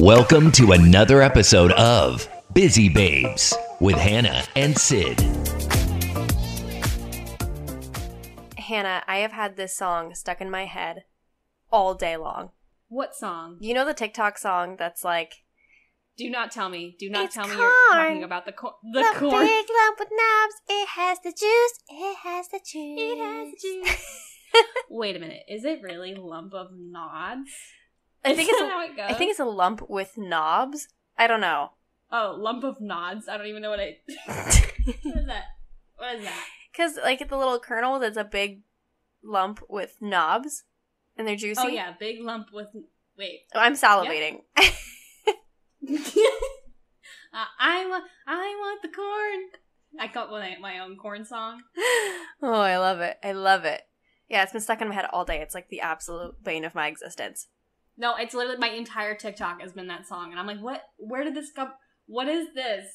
Welcome to another episode of Busy Babes with Hannah and Syd. Hannah, I have had this song stuck in my head all day long. What song? You know the TikTok song that's like, Do not tell me. Do not It's tell me you're talking about the corn. The, the corn. big lump with knobs. It has the juice. It has the juice. It has the juice. Wait a minute. Is it really lump of nods? I think it's a, how it goes. I think it's a lump with knobs. I don't know. Oh, lump of nods. I don't even know what I. what is that? What is that? Because like the little kernel, that's a big lump with knobs, and they're juicy. Oh yeah, big lump with. Wait. Oh, I'm salivating. Uh, I want. I want the corn. I got my, my own corn song. oh, I love it. I love it. Yeah, it's been stuck in my head all day. It's like the absolute bane of my existence. No, it's literally my entire TikTok has been that song, and I'm like, what? Where did this come? What is this?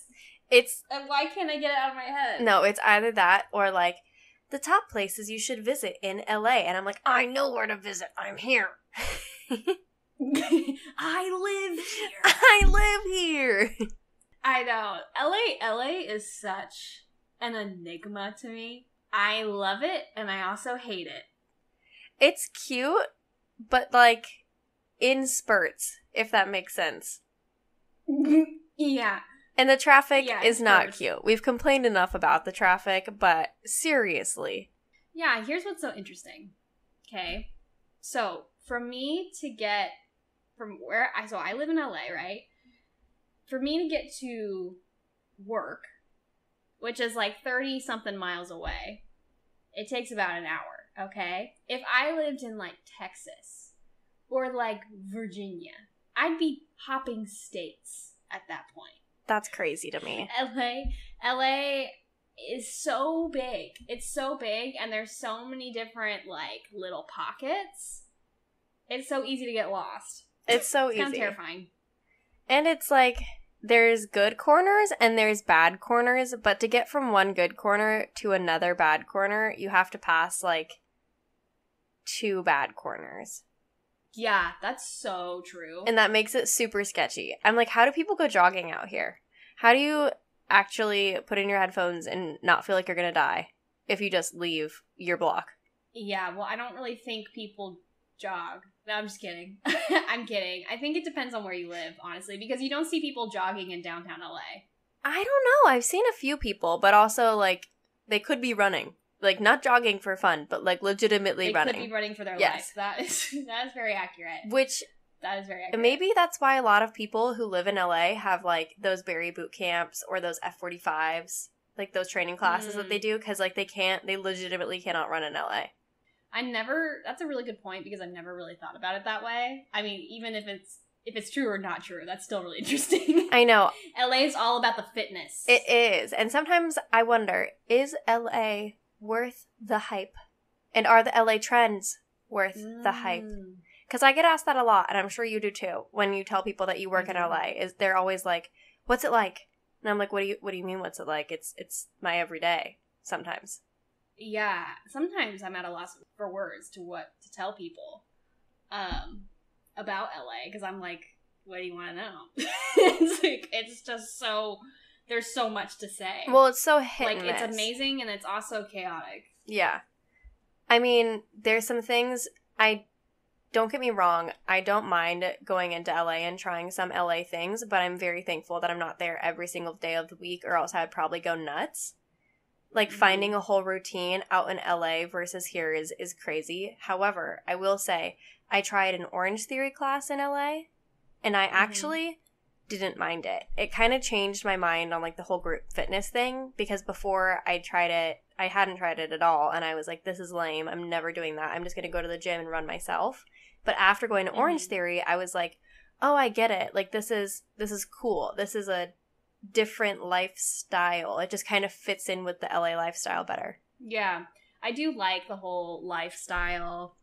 It's And why can't I get it out of my head? no, it's either that or like the top places you should visit in LA, and I'm like, I know where to visit. I'm here. I live here. I live here. I know. LA LA is such an enigma to me. I love it and I also hate it. It's cute, but like in spurts, if that makes sense. yeah. And the traffic Yeah, is not spurts. cute. We've complained enough about the traffic, but seriously. Yeah, here's what's so interesting. Okay. So, for me to get from where I so I live in LA, right? For me to get to work, which is like 30 something miles away, it takes about an hour, okay? If I lived in like Texas or like Virginia, I'd be hopping states at that point. That's crazy to me. LA LA is so big. It's so big and there's so many different like little pockets. It's so easy to get lost. It's so It's kind of easy. terrifying. And it's like there's good corners and there's bad corners, but to get from one good corner to another bad corner, you have to pass like two bad corners. Yeah, that's so true. And that makes it super sketchy. I'm like, how do people go jogging out here? How do you actually put in your headphones and not feel like you're going to die if you just leave your block? yeah, well, I don't really think people jog. No, I'm just kidding. I'm kidding. I think it depends on where you live, honestly, because you don't see people jogging in downtown LA. I don't know. I've seen a few people, but also like they could be running. Like not jogging for fun, but like legitimately They running. could be running for their Yes. lives. That is that is very accurate. Which That is very accurate. maybe that's why a lot of people who live in LA have like those berry boot camps or those F45s, like those training classes that Mm. they do cuz like they can't they legitimately cannot run in LA. I never. That's a really good point because I've never really thought about it that way. I mean, even if it's if it's true or not true, that's still really interesting. I know LA is all about the fitness. it is. And sometimes I wonder, is LA worth the hype? And are the LA trends worth the hype? Mm. Because I get asked that a lot, and I'm sure you do too. When you tell people that you work in Mhm. LA, is they're always like, "What's it like?" And I'm like, "What do you What do you mean? What's it like? It's it's my everyday." Sometimes. yeah sometimes i'm at a loss for words to what to tell people um about la because i'm like what do you want to know it's like it's just so there's so much to say Well, it's so hit like it's amazing and it's also chaotic Yeah. I mean, there's some things I don't get me wrong, I don't mind going into LA and trying some LA things, but I'm very thankful that I'm not there every single day of the week or else I'd probably go nuts. Like Mhm. finding a whole routine out in LA versus here is is crazy. However, I will say I tried an Orange Theory class in LA and I actually didn't mind it. It kind of changed my mind on like the whole group fitness thing because before I tried it, I hadn't tried it at all and I was like this is lame. I'm never doing that. I'm just going to go to the gym and run myself. But after going to Orange Mhm. Theory, I was like, "Oh, I get it. Like this is this is cool. This is a different lifestyle. It just kind of fits in with the LA lifestyle better." yeah i do like the whole lifestyle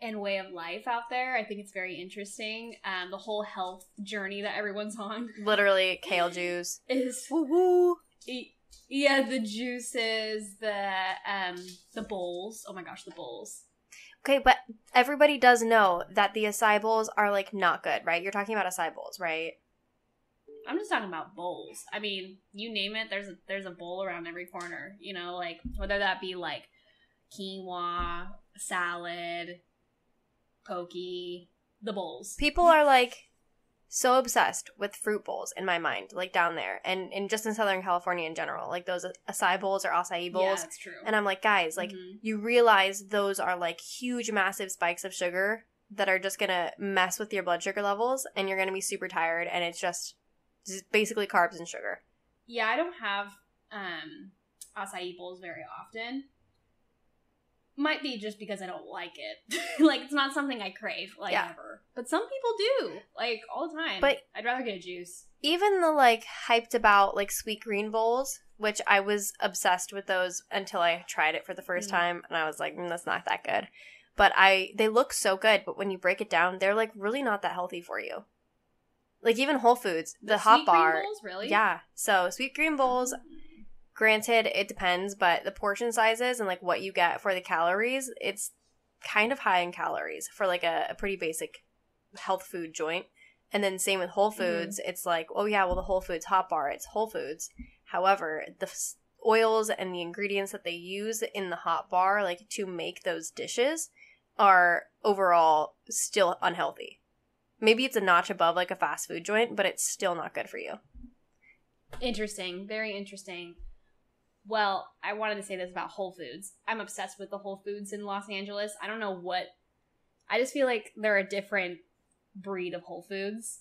and way of life out there i think it's very interesting um the whole health journey that everyone's on Literally kale juice. is Woo woo. E- Yeah, the juices, the um, the bowls. Oh my gosh, the bowls. Okay, but everybody does know that the acai bowls are like not good, right? You're talking about acai bowls, right? I'm just talking about bowls. I mean, you name it. There's a, there's a bowl around every corner. You know, like whether that be like quinoa, salad, poke, the bowls. People are like so obsessed with fruit bowls in my mind, like down there, and and just in Southern California in general, like those acai bowls or acai bowls. Yeah, that's true. and I'm like, guys, like Mhm. you realize those are like huge, massive spikes of sugar that are just gonna mess with your blood sugar levels, and you're gonna be super tired, and it's just, just basically carbs and sugar. Yeah, I don't have um acai bowls very often. Might be just because I don't like it. like it's not something I crave like Yeah. ever. But some people do, like all the time. But- I'd rather get a juice. even the like hyped about like Sweetgreen bowls, which I was obsessed with those until I tried it for the first Mm. time, and I was like, mm, that's not that good. But I, they look so good, but when you break it down, they're like really not that healthy for you. Like even Whole Foods, the, hot Sweetgreen bar, bowls, really? yeah. So Sweetgreen bowls, Mm. Granted, it depends, but the portion sizes and like what you get for the calories, it's kind of high in calories for like a, a pretty basic health food joint. And then same with Whole mm-hmm. Foods, it's like, oh yeah, well the Whole Foods hot bar, it's Whole Foods. However, the oils and the ingredients that they use in the hot bar, like to make those dishes, are overall still unhealthy. Maybe it's a notch above like a fast food joint, but it's still not good for you. Interesting. Very interesting. Well, I wanted to say this about Whole Foods. I'm obsessed with the Whole Foods in Los Angeles. I don't know what. I just feel like they're a different breed of Whole Foods.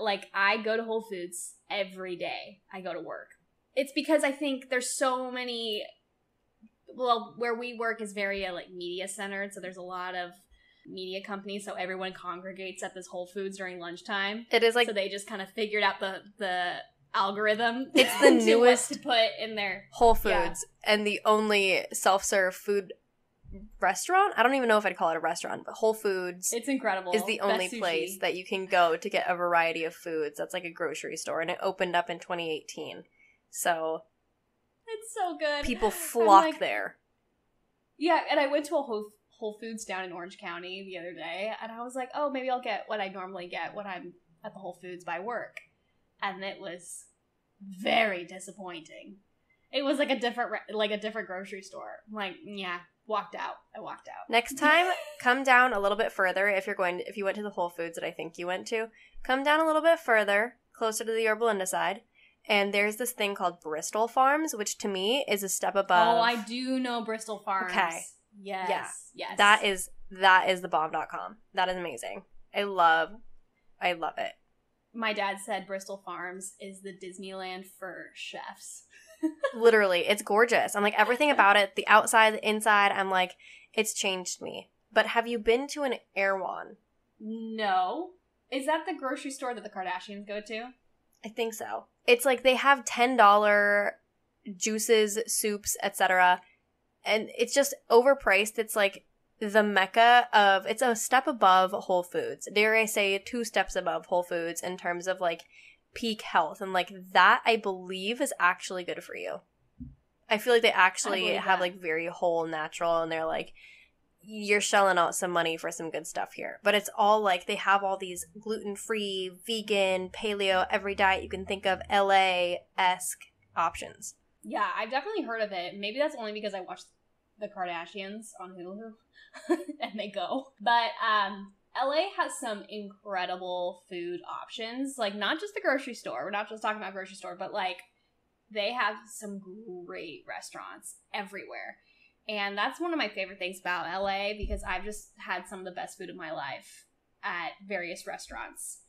Like, I go to Whole Foods every day I go to work. It's because I think there's so many. Well, where we work is very uh, like media centered, so there's a lot of media companies, so everyone congregates at this Whole Foods during lunchtime It is like so they just kind of figured out the the algorithm. It's the newest- to put in there. Whole Foods Yeah. and the only self-serve food restaurant. I don't even know if I'd call it a restaurant, but Whole Foods It's incredible. is the only place that you can go to get a variety of foods. That's like a grocery store, and it opened up in 2018. So it's so good. people flock like- there. Yeah, and I went to a Whole, Whole Foods down in Orange County the other day, and I was like, oh, maybe I'll get what I normally get when I'm at the Whole Foods by work, and it was very disappointing. It was like a different, re- like a different grocery store. I'm like, yeah, walked out. I walked out. Next time, come down a little bit further. If you're going, to, if you went to the Whole Foods that I think you went to, come down a little bit further, closer to the Yorba side, and there's this thing called Bristol Farms, which to me is a step above. Oh, I do know Bristol Farms. Okay. Yes. Yeah. Yes. That is that is the bomb.com. That is amazing. I love I love it. My dad said Bristol Farms is the Disneyland for chefs. Literally, it's gorgeous. I'm like everything about it, the outside, the inside, I'm like it's changed me. But have you been to an Erewhon? No. Is that the grocery store that the Kardashians go to? I think so. It's like they have $10 juices, soups, etc. And it's just overpriced. It's like the mecca of it's a step above Whole Foods. Dare I say two steps above Whole Foods in terms of like peak health and like that I believe is actually good for you. I feel like they actually have that. like very whole natural and they're like you're shelling out some money for some good stuff here. But it's all like they have all these gluten free, vegan, paleo, every diet you can think of, LA esque options. Yeah, I've definitely heard of it. Maybe that's only because I watched the Kardashians on Hulu and they go. But um LA has some incredible food options. Like not just the grocery store. We're not just talking about grocery store, but like they have some great restaurants everywhere. And that's one of my favorite things about LA because I've just had some of the best food of my life at various restaurants.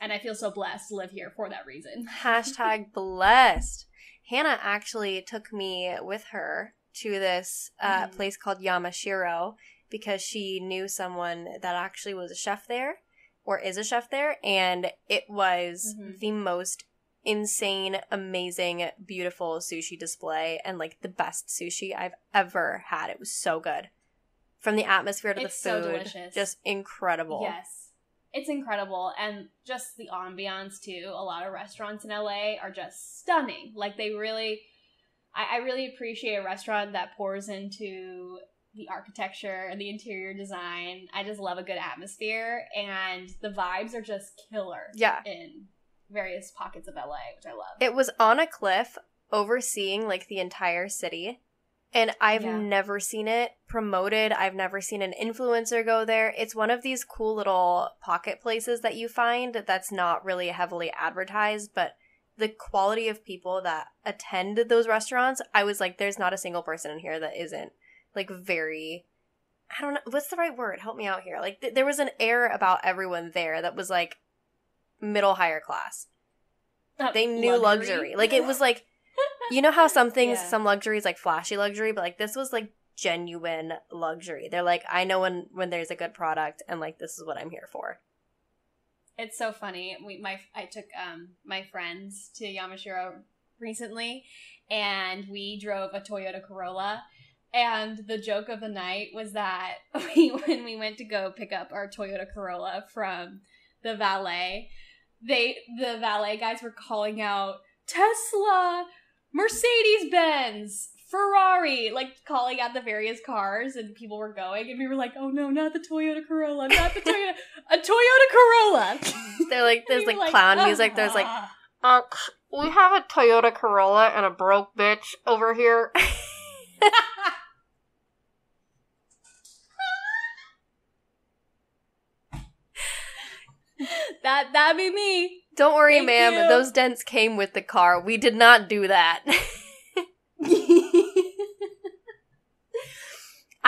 And I feel so blessed to live here for that reason. Hashtag blessed. Hannah actually took me with her to this uh, Mhm. place called Yamashiro because she knew someone that actually was a chef there or is a chef there. And it was Mhm. the most insane, amazing, beautiful sushi display and like the best sushi I've ever had. It was so good. From the atmosphere to It's the so food, delicious. just incredible. Yes. It's incredible. And just the ambiance, too. A lot of restaurants in LA are just stunning. Like, they really, I, I really appreciate a restaurant that pours into the architecture and the interior design. I just love a good atmosphere. And the vibes are just killer Yeah. in various pockets of LA, which I love. It was on a cliff overseeing like the entire city. And I've Yeah. never seen it promoted. I've never seen an influencer go there. It's one of these cool little pocket places that you find that's not really heavily advertised, but the quality of people that attend those restaurants, I was like, there's not a single person in here that isn't like very. I don't know. What's the right word? Help me out here. Like, th- there was an air about everyone there that was like middle higher class Uh, they knew luxury. Like it was like you know how some things, Yeah. some luxury is like flashy luxury, but like this was like genuine luxury. They're like, I know when when there's a good product, and like this is what I'm here for. It's so funny. We my I took um my friends to Yamashiro recently and we drove a Toyota Corolla. And the joke of the night was that we when we went to go pick up our Toyota Corolla from the valet, they the valet guys were calling out Tesla, Mercedes Benz, Ferrari, like calling out the various cars, and people were going, and we were like, "Oh no, not the Toyota Corolla, not the Toyota, a Toyota Corolla." They're like there's We like were clown music. There's like, uh, we have a Toyota Corolla and a broke bitch over here. that that'd be me. Don't worry, Thank ma'am. you. Those dents came with the car. We did not do that.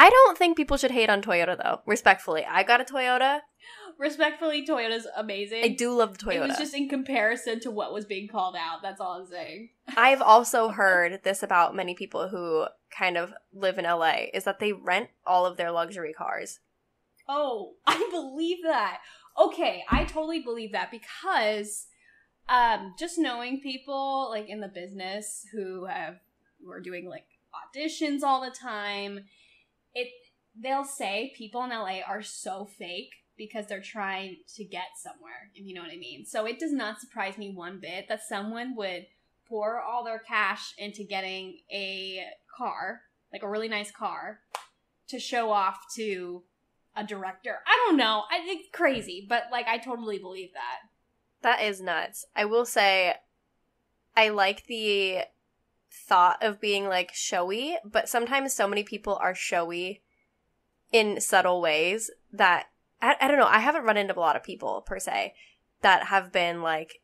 I don't think people should hate on Toyota though. Respectfully, I got a Toyota. Respectfully, Toyota's amazing. I do love the Toyota. It was just in comparison to what was being called out. That's all I'm saying. I've also heard this about many people who kind of live in LA is that they rent all of their luxury cars. Oh, I believe that. Okay, I totally believe that because um just knowing people like in the business who have who are doing like auditions all the time, it they'll say people in LA are so fake because they're trying to get somewhere, if you know what I mean. So it does not surprise me one bit that someone would pour all their cash into getting a car, like a really nice car, to show off to a director. I don't know. I think crazy, but like I totally believe that. That is nuts. I will say I like the thought of being like showy, but sometimes so many people are showy in subtle ways that I, I don't know. I haven't run into a lot of people per se that have been like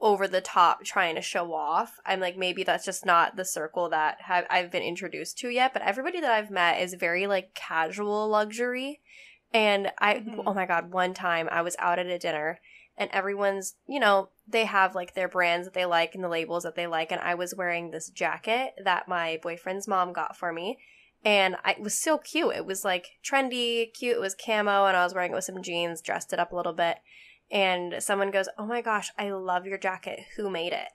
over the top trying to show off. I'm like maybe that's just not the circle that have I've been introduced to yet, but everybody that I've met is very like casual luxury. And I Mhm. oh my god, one time I was out at a dinner and everyone's, you know, they have like their brands that they like and the labels that they like and I was wearing this jacket that my boyfriend's mom got for me and I, it was so cute. It was like trendy, cute. It was camo and I was wearing it with some jeans, dressed it up a little bit. And someone goes, "Oh my gosh, I love your jacket. Who made it?"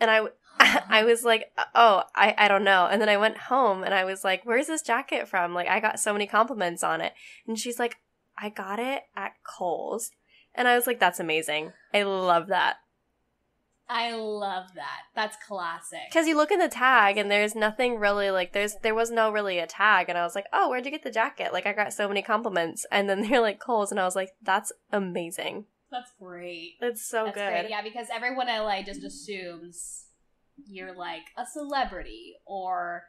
And I, I was like, oh, I, I don't know. And then I went home and I was like, where's this jacket from? Like, I got so many compliments on it. And she's like, I got it at Kohl's. And I was like, that's amazing. I love that. I love that. That's classic. Because you look in the tag and there's nothing really like there's there was no really a tag and I was like, oh, where'd you get the jacket? Like I got so many compliments and then they're like Kohl's and I was like, that's amazing. That's great. That's so That's good. great. Yeah, because everyone in LA just assumes you're like a celebrity or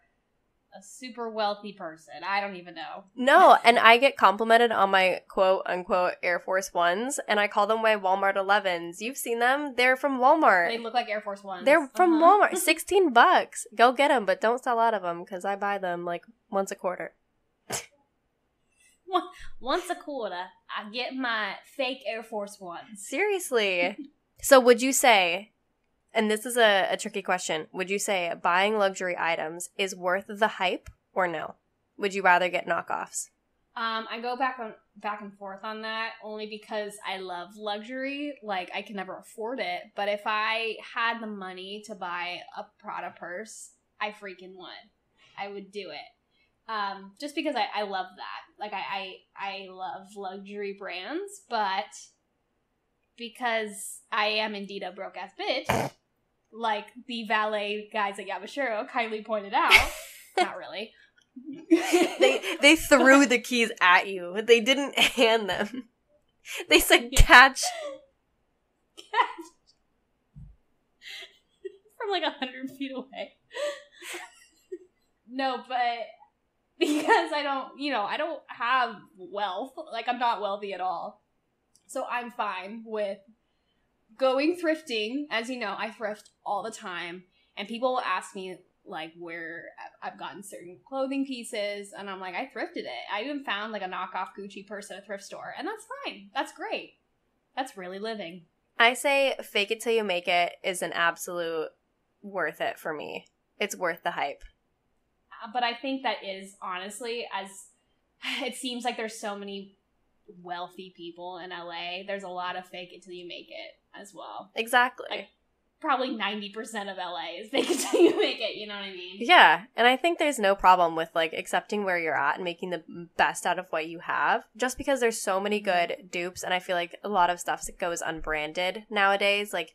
a super wealthy person. I don't even know. No, and I get complimented on my quote unquote Air Force Ones, and I call them my Walmart 11s. You've seen them? They're from Walmart. They look like Air Force Ones. They're from Uh-huh. Walmart. 16 bucks. Go get them, but don't sell out of them because I buy them like once a quarter. Once a quarter, I get my fake Air Force Ones. Seriously. so, would you say, and this is a, a tricky question, would you say buying luxury items is worth the hype or no? Would you rather get knockoffs? Um, I go back on back and forth on that only because I love luxury. Like I can never afford it, but if I had the money to buy a Prada purse, I freaking would. I would do it. Um, just because I, I love that. Like I, I I love luxury brands, but because I am indeed a broke ass bitch, like the valet guys at Yamashiro kindly pointed out. not really. They they threw the keys at you. They didn't hand them. They said catch. catch. from like a hundred feet away. no, but because I don't, you know, I don't have wealth. Like I'm not wealthy at all, so I'm fine with going thrifting. As you know, I thrift all the time, and people will ask me like where I've gotten certain clothing pieces, and I'm like, I thrifted it. I even found like a knockoff Gucci purse at a thrift store, and that's fine. That's great. That's really living. I say fake it till you make it is an absolute worth it for me. It's worth the hype. Uh, but I think that is honestly as it seems like there's so many wealthy people in LA. There's a lot of fake it till you make it as well. Exactly. Like- Probably ninety percent of LA is fake it till you make it. You know what I mean? Yeah, and I think there's no problem with like accepting where you're at and making the best out of what you have. Just because there's so many mm-hmm. good dupes, and I feel like a lot of stuff goes unbranded nowadays. Like,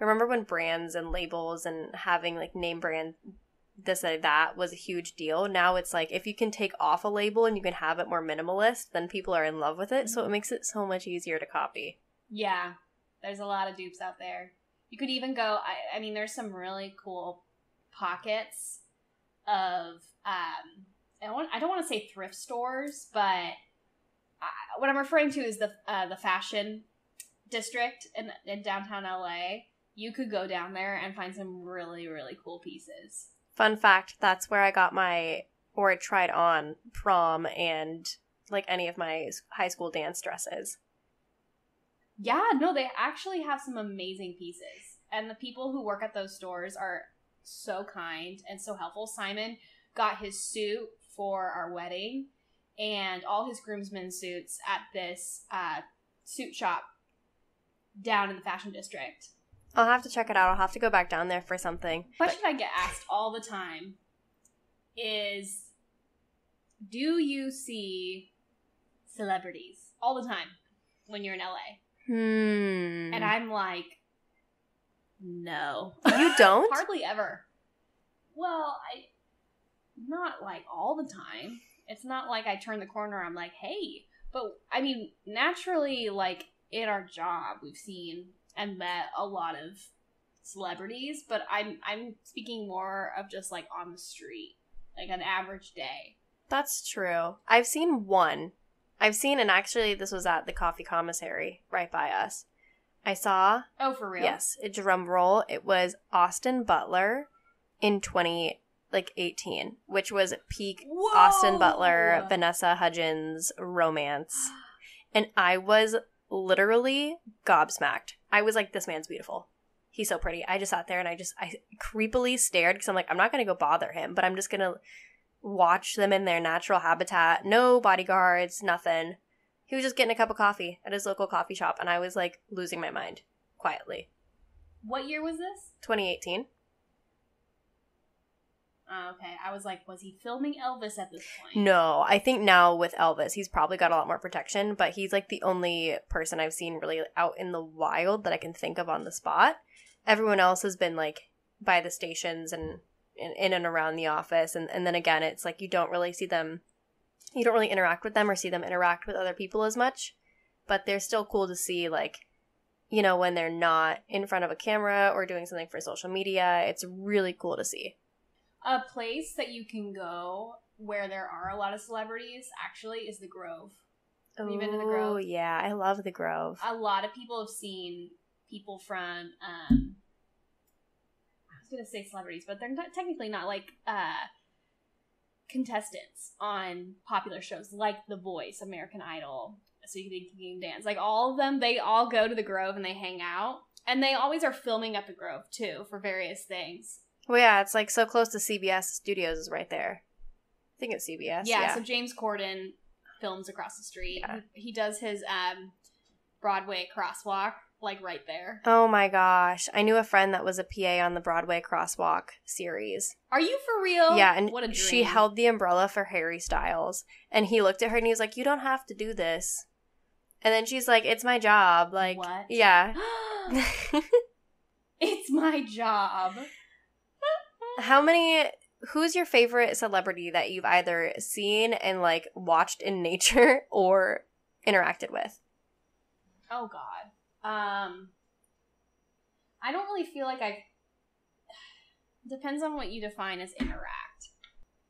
remember when brands and labels and having like name brand this or that was a huge deal. Now it's like if you can take off a label and you can have it more minimalist, then people are in love with it. So it makes it so much easier to copy. Yeah, there's a lot of dupes out there. You could even go. I, I mean, there's some really cool pockets of. Um, I don't. Want, I don't want to say thrift stores, but I, what I'm referring to is the uh, the fashion district in, in downtown LA. You could go down there and find some really really cool pieces. Fun fact, that's where I got my or tried on prom and like any of my high school dance dresses. Yeah, no, they actually have some amazing pieces. And the people who work at those stores are so kind and so helpful. Simon got his suit for our wedding and all his groomsmen suits at this uh, suit shop down in the fashion district. I'll have to check it out. I'll have to go back down there for something. Question I get asked all the time is Do you see celebrities all the time when you're in LA? Hmm. And I'm like, no. you don't? Hardly ever. Well, I not like all the time. It's not like I turn the corner I'm like, "Hey." But I mean, naturally like in our job, we've seen and met a lot of celebrities, but I'm I'm speaking more of just like on the street, like an average day. That's true. I've seen one. I've seen, and actually, this was at the coffee commissary right by us. I saw, Oh, for real? yes, a drum roll. It was Austin Butler in 20, like 18, which was peak Whoa! Austin Butler, Vanessa Hudgens romance. And I was literally gobsmacked. I was like, this man's beautiful. He's so pretty. I just sat there and I just, I creepily stared because I'm like, I'm not going to go bother him, but I'm just going to watch them in their natural habitat. No bodyguards, nothing. He was just getting a cup of coffee at his local coffee shop and I was like losing my mind quietly. What year was this? 2018. Oh, okay, I was like, was he filming Elvis at this point? No, I think now with Elvis, he's probably got a lot more protection, but he's like the only person I've seen really out in the wild that I can think of on the spot. Everyone else has been like by the stations and in, and around the office. And, and then again, it's like you don't really see them, you don't really interact with them or see them interact with other people as much, but they're still cool to see, like, you know, when they're not in front of a camera or doing something for social media. It's really cool to see. A place that you can go where there are a lot of celebrities actually is the Grove. Have you been to the Grove? Oh, yeah. I love the Grove. A lot of people have seen people from um I was gonna say celebrities, but they're not technically not like uh contestants on popular shows like The Voice, American Idol, So You Think You Can Dance. Like all of them, they all go to the Grove and they hang out. And they always are filming at the Grove too for various things. Well, yeah, it's like so close to CBS Studios is right there. I think it's CBS. yeah, Yeah. so James Corden films across the street. Yeah. He, he does his um Broadway crosswalk like right there. oh my gosh, I knew a friend that was a PA on the Broadway Crosswalk series. Are you for real? yeah, and what a dream. she held the umbrella for Harry Styles, and he looked at her and he was like, "You don't have to do this." And then she's like, "It's my job." Like, What? yeah. it's my job. How many? Who's your favorite celebrity that you've either seen and like watched in nature or interacted with? Oh God. Um, I don't really feel like I've. Depends on what you define as interact.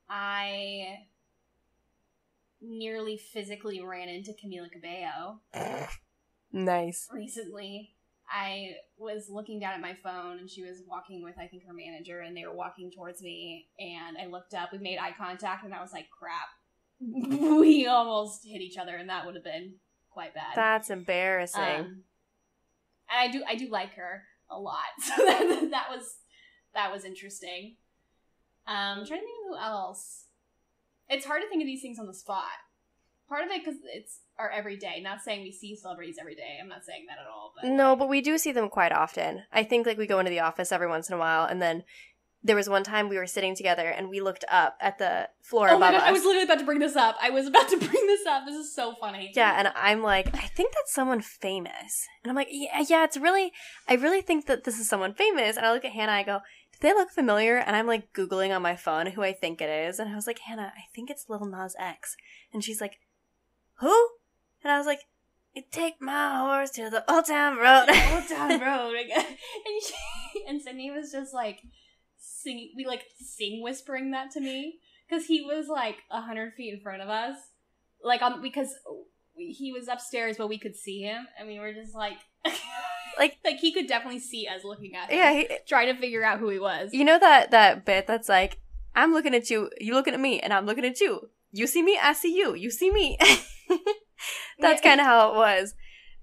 I nearly physically ran into Camila Cabello Nice. recently. I was looking down at my phone and she was walking with I think her manager and they were walking towards me and I looked up, we made eye contact and I was like, crap. we almost hit each other and that would have been quite bad. That's embarrassing. Um, and I do I do like her a lot. So that, that was that was interesting. Um, I'm trying to think of who else. It's hard to think of these things on the spot. Part of it because it's our everyday. Not saying we see celebrities every day. I'm not saying that at all. But No, but we do see them quite often. I think like we go into the office every once in a while, and then there was one time we were sitting together and we looked up at the floor oh my above god, us. I was literally about to bring this up. I was about to bring this up. This is so funny. yeah, and I'm like, I think that's someone famous, and I'm like, yeah, uh, yeah, it's really, I really think that this is someone famous. And I look at Hannah, I go, do they look familiar? And I'm like googling on my phone who I think it is, and I was like, Hannah, I think it's Lil Nas X, and she's like, who? And I was like, take my horse to the old town road. Old Town Road. And she, and Sydney was just like singing. We like sing whispering that to me because he was like a hundred feet in front of us, like um because he was upstairs, but we could see him, and we were just like, Like- like he could definitely see us looking at him. yeah, he, trying to figure out who he was. You know that that bit that's like, I'm looking at you, you looking at me, and I'm looking at you. You see me, I see you. You see me. that's kind of how it was.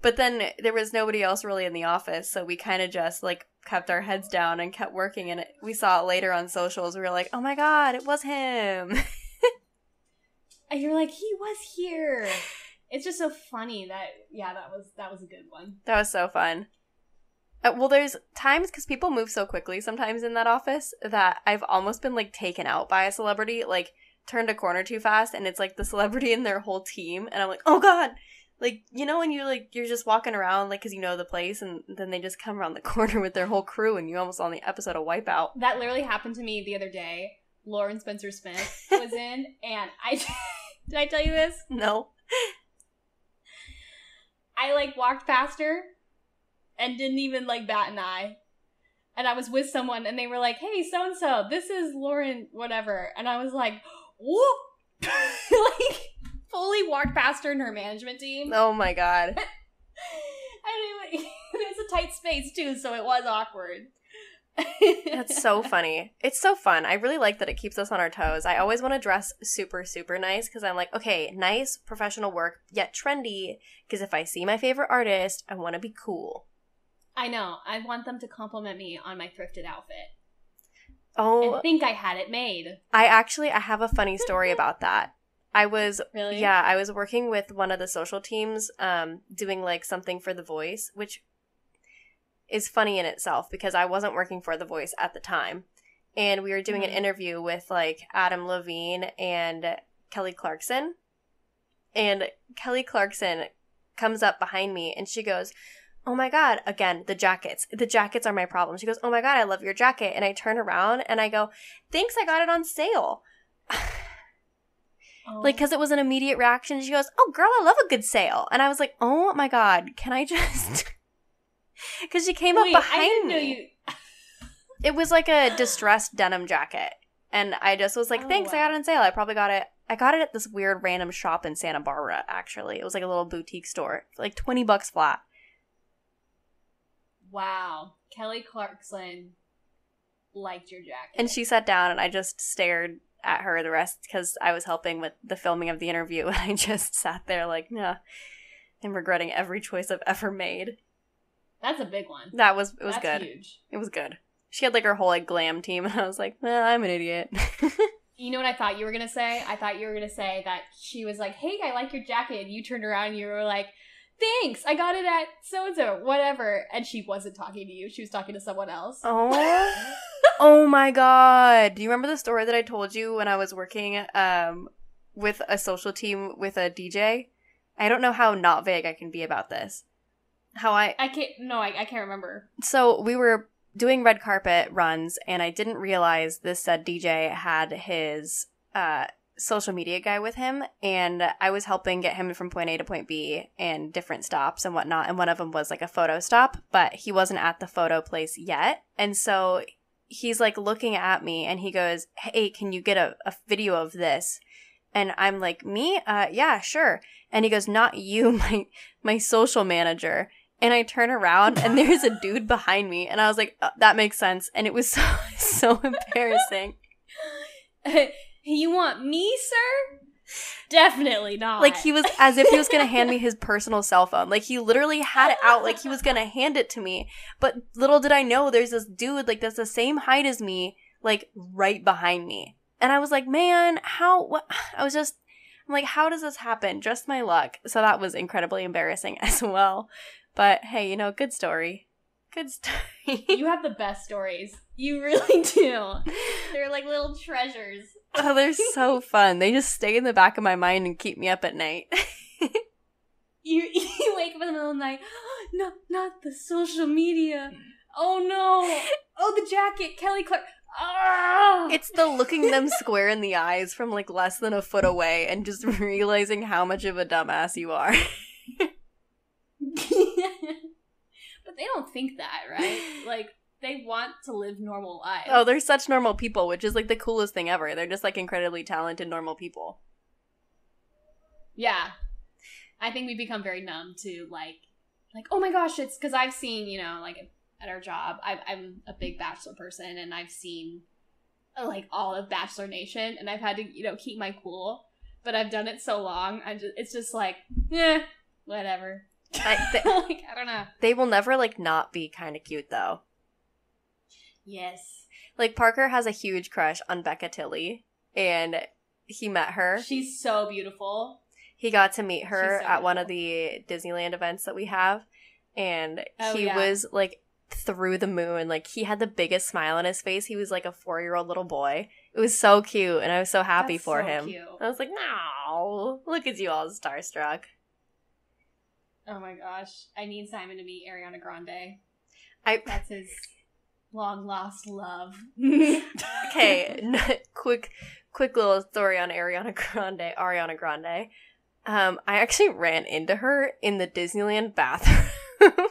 But then there was nobody else really in the office, so we kind of just like kept our heads down and kept working. And it, we saw it later on socials. We were like, "Oh my god, it was him!" and you're like, he was here. It's just so funny that yeah, that was that was a good one. that was so fun. Uh, well, there's times because people move so quickly sometimes in that office that I've almost been like taken out by a celebrity, like turned a corner too fast, and it's like the celebrity and their whole team, and I'm like, oh god, like you know when you like you're just walking around like because you know the place, and then they just come around the corner with their whole crew, and you almost on the episode of Wipeout. That literally happened to me the other day. Lauren Spencer Smith was in, and I did I tell you this? No, I like walked past her and didn't even like bat an eye. And I was with someone and they were like, hey, so and so, this is Lauren, whatever. And I was like, whoop! like, fully walked past her and her management team. oh my god, And it, it was a tight space too, so it was awkward. that's so funny. It's so fun. I really like that it keeps us on our toes. I always want to dress super super nice because I'm like, okay, nice professional work yet trendy. Because if I see my favorite artist, I want to be cool. I know. I want them to compliment me on my thrifted outfit Oh, and think I had it made. I actually I have a funny story about that. I was Really? yeah, I was working with one of the social teams um doing like something for The Voice, which is funny in itself because I wasn't working for The Voice at the time. And we were doing an Mhm. interview with like Adam Levine and Kelly Clarkson. And Kelly Clarkson comes up behind me and she goes, Oh my God, again, the jackets. The jackets are my problem. She goes, Oh my God, I love your jacket. And I turn around and I go, Thanks, I got it on sale. Oh. Like, because it was an immediate reaction. She goes, Oh, girl, I love a good sale. And I was like, Oh my God, can I just. Because she came Wait, up behind I didn't me. you. It was like a distressed denim jacket. And I just was like, Oh, thanks, I got it on sale. I probably got it. I got it at this weird random shop in Santa Barbara, actually. It was like a little boutique store. Like 20 bucks flat. Wow, Kelly Clarkson liked your jacket. And she sat down and I just stared at her the rest because I was helping with the filming of the interview. And I just sat there like, nah. And regretting every choice I've ever made. That's a big one. That was, it was That's good. Huge. It was good. She had like her whole like glam team and I was like, I'm an idiot. You know what I thought you were gonna say? I thought you were gonna say that she was like, "Hey, I like your jacket," and you turned around and you were like, "Thanks, I got it at so and so, whatever." And she wasn't talking to you; she was talking to someone else. oh. Oh my god. Do you remember the story that I told you when I was working um with a social team with a DJ? I don't know how not vague I can be about this. How I I can't. No, I, I can't remember. so we were doing red carpet runs and I didn't realize this said DJ had his uh social media guy with him and I was helping get him from point A to point B and different stops and whatnot and one of them was like a photo stop but he wasn't at the photo place yet. And so he's like looking at me and he goes hey can you get a, a video of this? And I'm like me? Uh yeah sure. And he goes not you my my social manager. And I turn around and there's a dude behind me, and I was like, uh, that makes sense. And it was so so embarrassing. you want me, sir? Definitely not. Like he was as if he was gonna hand me his personal cell phone. Like he literally had it out, like he was gonna hand it to me. But little did I know, there's this dude like that's the same height as me, like right behind me. And I was like, man, how? What? I was just. I'm like, how does this happen? Just my luck. So that was incredibly embarrassing as well. But hey, you know, good story. Good story. you have the best stories. You really do. They're like little treasures. Oh, they're so fun. They just stay in the back of my mind and keep me up at night. You you wake up in the middle of the night. No, not the social media. Oh no. Oh, the jacket, Kelly Clark. Ah. it's the looking them square in the eyes from like less than a foot away and just realizing how much of a dumbass you are. but they don't think that, right? Like they want to live normal lives. oh, they're such normal people, which is like the coolest thing ever. They're just like incredibly talented normal people. yeah. I think we become very numb to like, like oh my gosh, it's because I've seen you know like at our job, i I'm a big Bachelor person, and I've seen uh, like all of Bachelor Nation, and I've had to you know keep my cool, but I've done it so long, I just it's just like, yeah, whatever. I, th- like I don't know. they will never like not be kind of cute though. Yes, Like Parker has a huge crush on Becca Tilley, and he met her. she's so beautiful. he got to meet her so at one of the Disneyland events that we have, and Oh, he yeah. was like through the moon. Like he had the biggest smile on his face. He was like a four year old little boy. It was so cute, and I was so happy That's for so him. cute. I was like, no, look at you all starstruck. Oh my gosh, I need Simon to meet Ariana Grande. I That's his long lost love. okay, quick, quick little story on Ariana Grande. Ariana Grande. Um, I actually ran into her in the Disneyland bathroom.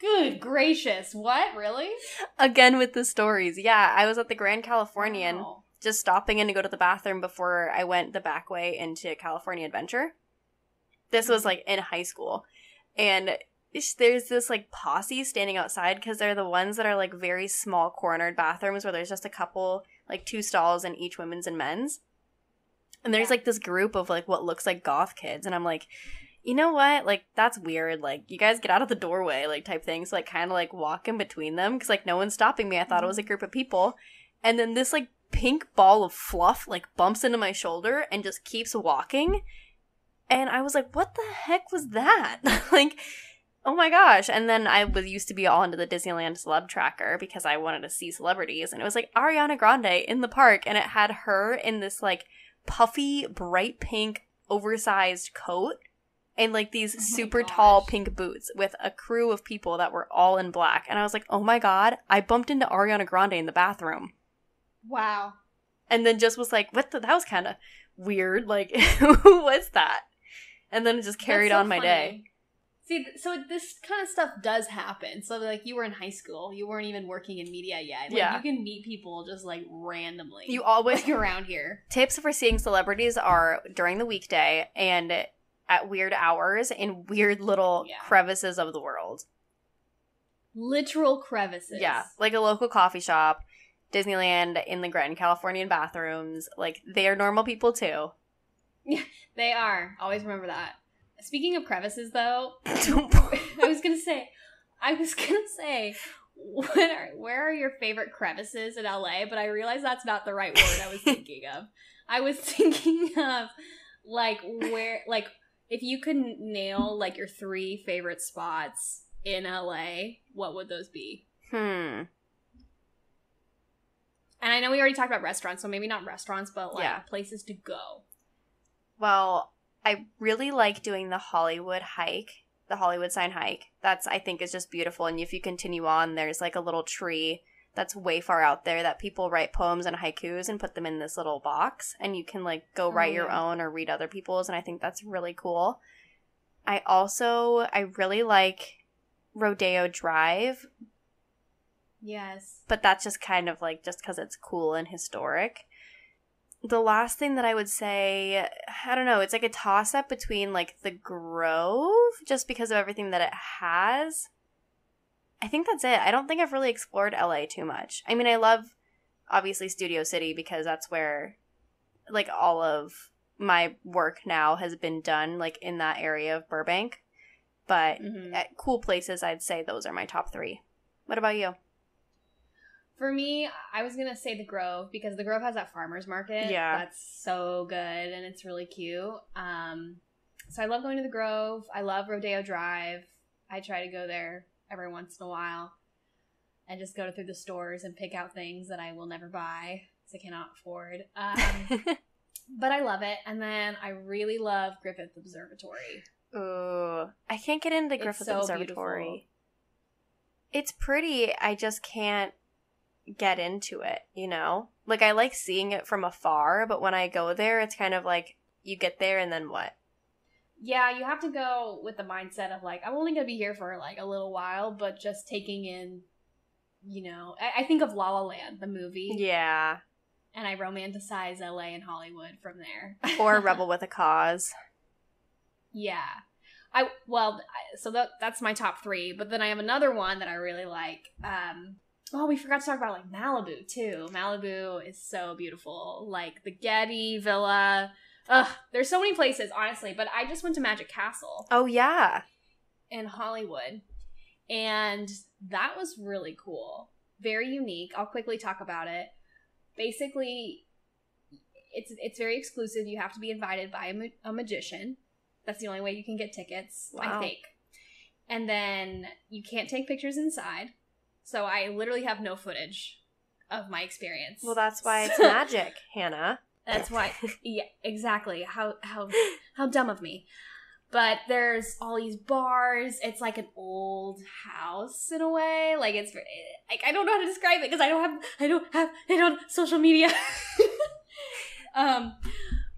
Good gracious, what? Really? Again with the stories. Yeah, I was at the Grand Californian. Wow. just stopping in to go to the bathroom before I went the back way into California Adventure. This was like in high school. And there's this like posse standing outside because they're the ones that are like very small cornered bathrooms where there's just a couple, like two stalls in each women's and men's. And there's Yeah. like this group of like what looks like goth kids. And I'm like, you know what? Like, that's weird. Like, you guys get out of the doorway, like, type things So, like, kind of like walk in between them because, like, no one's stopping me. I thought it was a mm-hmm. group of people. And then this, like, pink ball of fluff, like, bumps into my shoulder and just keeps walking. And I was like, what the heck was that? like, oh my gosh. And then I was used to be all into the Disneyland celeb tracker because I wanted to see celebrities. And it was like Ariana Grande in the park. And it had her in this like puffy, bright pink, oversized coat and like these Oh super gosh. tall pink boots with a crew of people that were all in black. And I was like, oh my God, I bumped into Ariana Grande in the bathroom. Wow. And then just was like, what the, that was kind of weird. Like, who was that? And then it just carried so on my day. See, so this kind of stuff does happen. So, like, you were in high school, you weren't even working in media yet. Like, Yeah. you can meet people just like randomly. You always like around here. tips for seeing celebrities are during the weekday and at weird hours in weird little Yeah. crevices of the world. Literal crevices. Yeah, like a local coffee shop, Disneyland in the Grand Californian bathrooms. Like they are normal people too. Yeah, they are. Always remember that. Speaking of crevices, though, I was gonna say, I was gonna say, what are, where are your favorite crevices in LA? But I realized that's not the right word I was thinking of. I was thinking of like where, like if you could nail like your three favorite spots in LA, what would those be? hmm. And I know we already talked about restaurants, so maybe not restaurants, but like Yeah. places to go. Well, I really like doing the Hollywood hike, the Hollywood sign hike. That's I think is just beautiful. And if you continue on, there's like a little tree that's way far out there that people write poems and haikus and put them in this little box, and you can like go Oh, write your oh, own or read other people's. And I think that's really cool. I also I really like Rodeo Drive, Yes. but that's just kind of like just because it's cool and historic. The last thing that I would say, I don't know, it's like a toss up between like the Grove, just because of everything that it has. I think that's it. I don't think I've really explored LA too much. I mean, I love obviously Studio City because that's where like all of my work now has been done, like in that area of Burbank. But Mhm. at cool places, I'd say those are my top three. What about you? For me, I was gonna say the Grove because the Grove has that farmers market. Yeah. that's so good and it's really cute. Um, so I love going to the Grove. I love Rodeo Drive. I try to go there every once in a while and just go through the stores and pick out things that I will never buy because I cannot afford. Um, but I love it. And then I really love Griffith Observatory. Ooh, I can't get into the It's Griffith so Observatory. beautiful. It's pretty. I just can't get into it, you know? Like, I like seeing it from afar, but when I go there, it's kind of like you get there and then what? Yeah, you have to go with the mindset of like, I'm only gonna be here for like a little while, but just taking in, you know, I, I think of La La Land, the movie, Yeah. and I romanticize LA and Hollywood from there. Or Rebel with a Cause. yeah, I well, so that that's my top three, but then I have another one that I really like. Um, oh, we forgot to talk about like Malibu too. Malibu is so beautiful, like the Getty Villa. Ugh, there's so many places, honestly. But I just went to Magic Castle. Oh, yeah. in Hollywood. And that was really cool. Very unique. I'll quickly talk about it. Basically, it's it's very exclusive. You have to be invited by a, ma- a magician. That's the only way you can get tickets, I think. And then you can't take pictures inside. So I literally have no footage of my experience. Well, that's why it's magic, Hannah. That's why. Yeah, exactly. How how how dumb of me. But there's all these bars. It's like an old house in a way. Like it's like I don't know how to describe it because I don't have I don't have it on social media. um,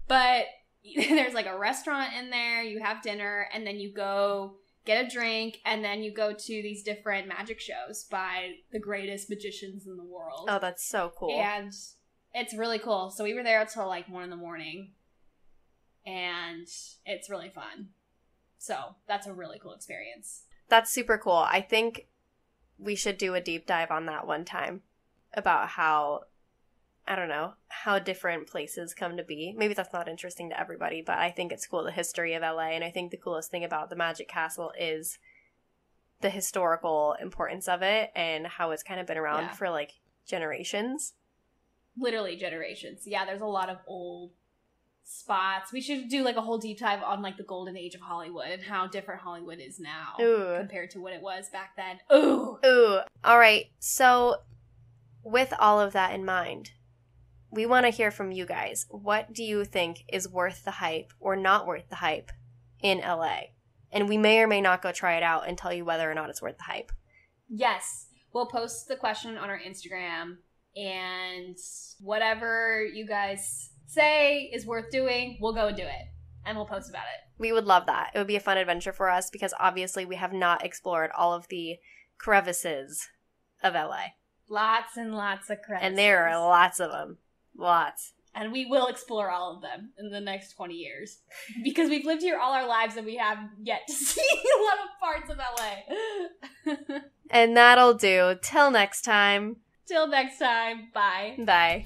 but there's like a restaurant in there. You have dinner and then you go get a drink and then you go to these different magic shows by the greatest magicians in the world. Oh, that's so cool. And it's really cool. So we were there till like one in the morning. And it's really fun. So that's a really cool experience. That's super cool. I think we should do a deep dive on that one time about how I don't know, how different places come to be. Maybe that's not interesting to everybody, but I think it's cool the history of LA and I think the coolest thing about the Magic Castle is the historical importance of it and how it's kind of been around Yeah. for like generations. Literally generations. Yeah, there's a lot of old spots. We should do like a whole deep dive on like the golden age of Hollywood and how different Hollywood is now Ooh. compared to what it was back then. Ooh. Ooh. All right. So, with all of that in mind, we want to hear from you guys. What do you think is worth the hype or not worth the hype in LA? And we may or may not go try it out and tell you whether or not it's worth the hype. Yes. We'll post the question on our Instagram and whatever you guys say is worth doing, we'll go and do it. And we'll post about it. We would love that. It would be a fun adventure for us because obviously we have not explored all of the crevices of LA. Lots and lots of crevices. And there are lots of them. Lots. and we will explore all of them in the next 20 years because we've lived here all our lives and we have yet to see a lot of parts of LA. And that'll do. Till next time. Till next time, bye. Bye.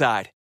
outside.